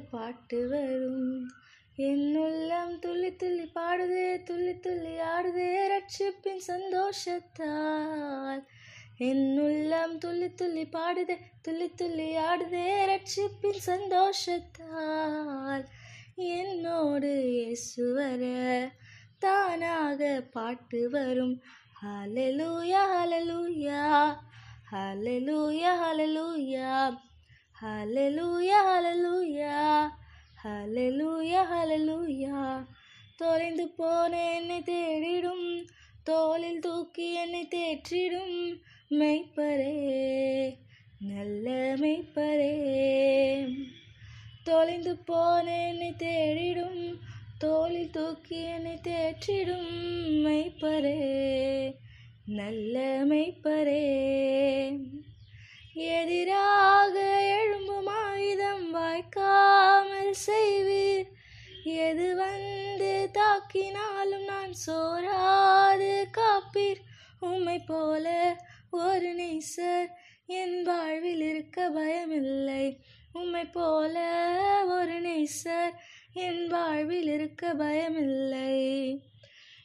பாட்டு வரும். என்னுள்ளம் துள்ளி துள்ளி பாடுதே துள்ளி துள்ளி ஆடுதே ரட்சிப்பின் சந்தோஷத்தால். என்னுள்ளம் துள்ளி துள்ளி பாடுதே துள்ளி துள்ளி ஆடுதே ரட்சிப்பின் சந்தோஷத்தால். என்னோடு இயேசுவர தானாக பாட்டு வரும். ஹலலூயா ஹலலூயா ஹலலூயா ஹலலூயா ஹalleluya ஹலலூயா ஹலலூயா ஹலலூயா தொலைந்து போன என்னை தேடிடும். தோளில் தூக்கி என்னை தேற்றிடும். மெய்ப்பரே நல்ல மெய்ப்பரே. தொலைந்து போன என்னை தேடிடும். தோளில் தூக்கி என்னை தேற்றிடும். மெய்ப்பரே நல்ல மெய்ப்பரே. எதிரா ஆயுதம் செய்வீர். எது வந்து தாக்கினாலும் நான் சோராது காப்பீர். உம்மை போல ஒரு நேசர் என் வாழ்வில் இருக்க பயமில்லை. உம்மை போல ஒரு நேசர் என் வாழ்வில் இருக்க பயமில்லை.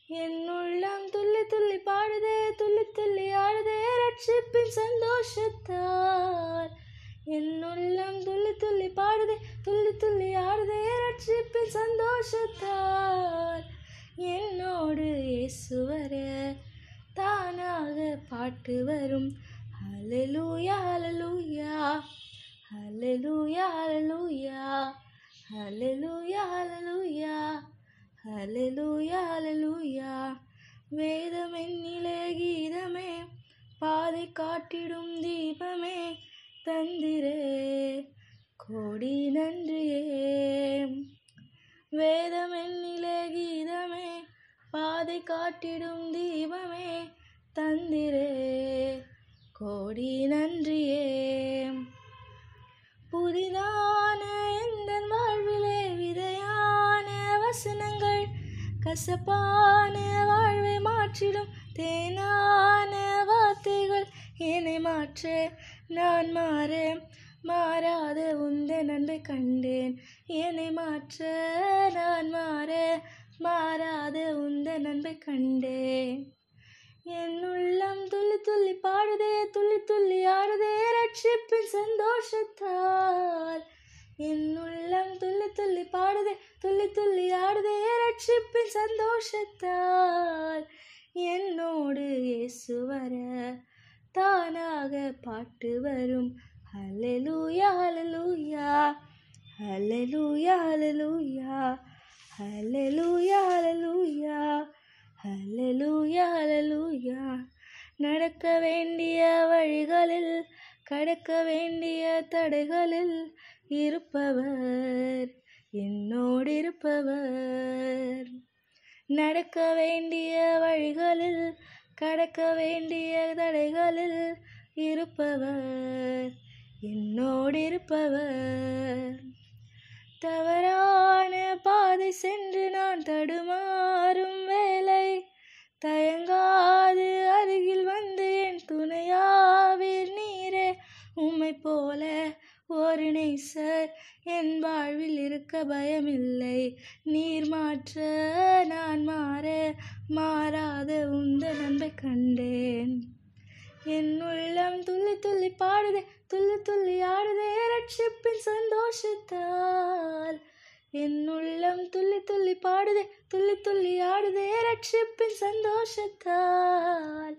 என் உள்ளம் துள்ளி துள்ளி பாடுதே துள்ளி துள்ளி ஆடுதே ரட்சிப்பின் சந்தோஷத்தால். என் உள்ளம் துள்ளி துள்ளி பாடுதே துள்ளி துள்ளி ஆடுதே ரட்சிப்பின் சந்தோஷத்தால். என்னோடு இயேசுவர தானாக பாட்டு வரும். ஹalleluya ஹalleluya ஹalleluya ஹalleluya ஹalleluya ஹalleluya ஹalleluya ஹalleluya. வேதம் என்னிலே கீதமே பாதை காட்டிடும் தீபமே தந்திரே கோடி நன்றியே. வேதம் என்னிலே கீதமே பாதை காட்டிடும் தீபமே தந்திரே கோடி நன்றியே. புதிதான எந்த வாழ்விலே விதையான வசனங்கள் கசப்பான வாழ்வை மாற்றிடும் தேனான வார்த்தைகள் என்னை மாற்று நான் மாற. மாறாத உந்த நன்மை கண்டேன். என்னை மாற்ற நான் மாற. மாறாத உந்த நன்மை கண்டேன். என் உள்ளம் துள்ளி துள்ளி பாடுதே துள்ளி துள்ளி ஆடுதே ரட்சிப்பின் சந்தோஷத்தால். என் உள்ளம் துள்ளி துள்ளி பாடுதே துள்ளி துள்ளி ஆடுதே ரட்சிப்பின் சந்தோஷத்தால். என்னோடு இயேசு வர பாட்டு வரும். Hallelujah hallelujah hallelujah hallelujah hallelujah hallelujah hallelujah hallelujah நடக்க வேண்டிய வழிகளில் கடக்க வேண்டிய தடைகளில் இருப்பவர் என்னோடு இருப்பவர். நடக்க வேண்டிய வழிகளில் கடக்க வேண்டிய தடைகளில் இருப்பவர் என்னோடு இருப்பவர் தவறான பாதை சென்று நான் தடுமாறும் வேலை தயங்காது அருகில் வந்து என் துணையாவீர் நீரே. உம்மை போல ஒரு நேசர் என் வாழ்வில் இருக்க பயமில்லை. நீர் மாற்ற நான் மாற மாறாத உன் ரட்சிப்பின் சந்தோஷத்தால். என் உள்ளம் துள்ளி துள்ளி பாடுதே துள்ளி துள்ளி ஆடுதே ரட்சிப்பின் சந்தோஷத்தால்.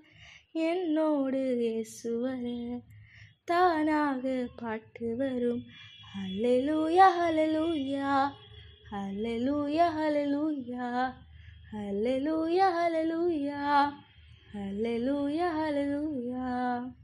என்னோடு இயேசு தானாக பாட்டு வரும். ஹalleluya ஹalleluya ஹalleluya ஹalleluya ஹalleluya ஹalleluya ஹalleluya ஹalleluya.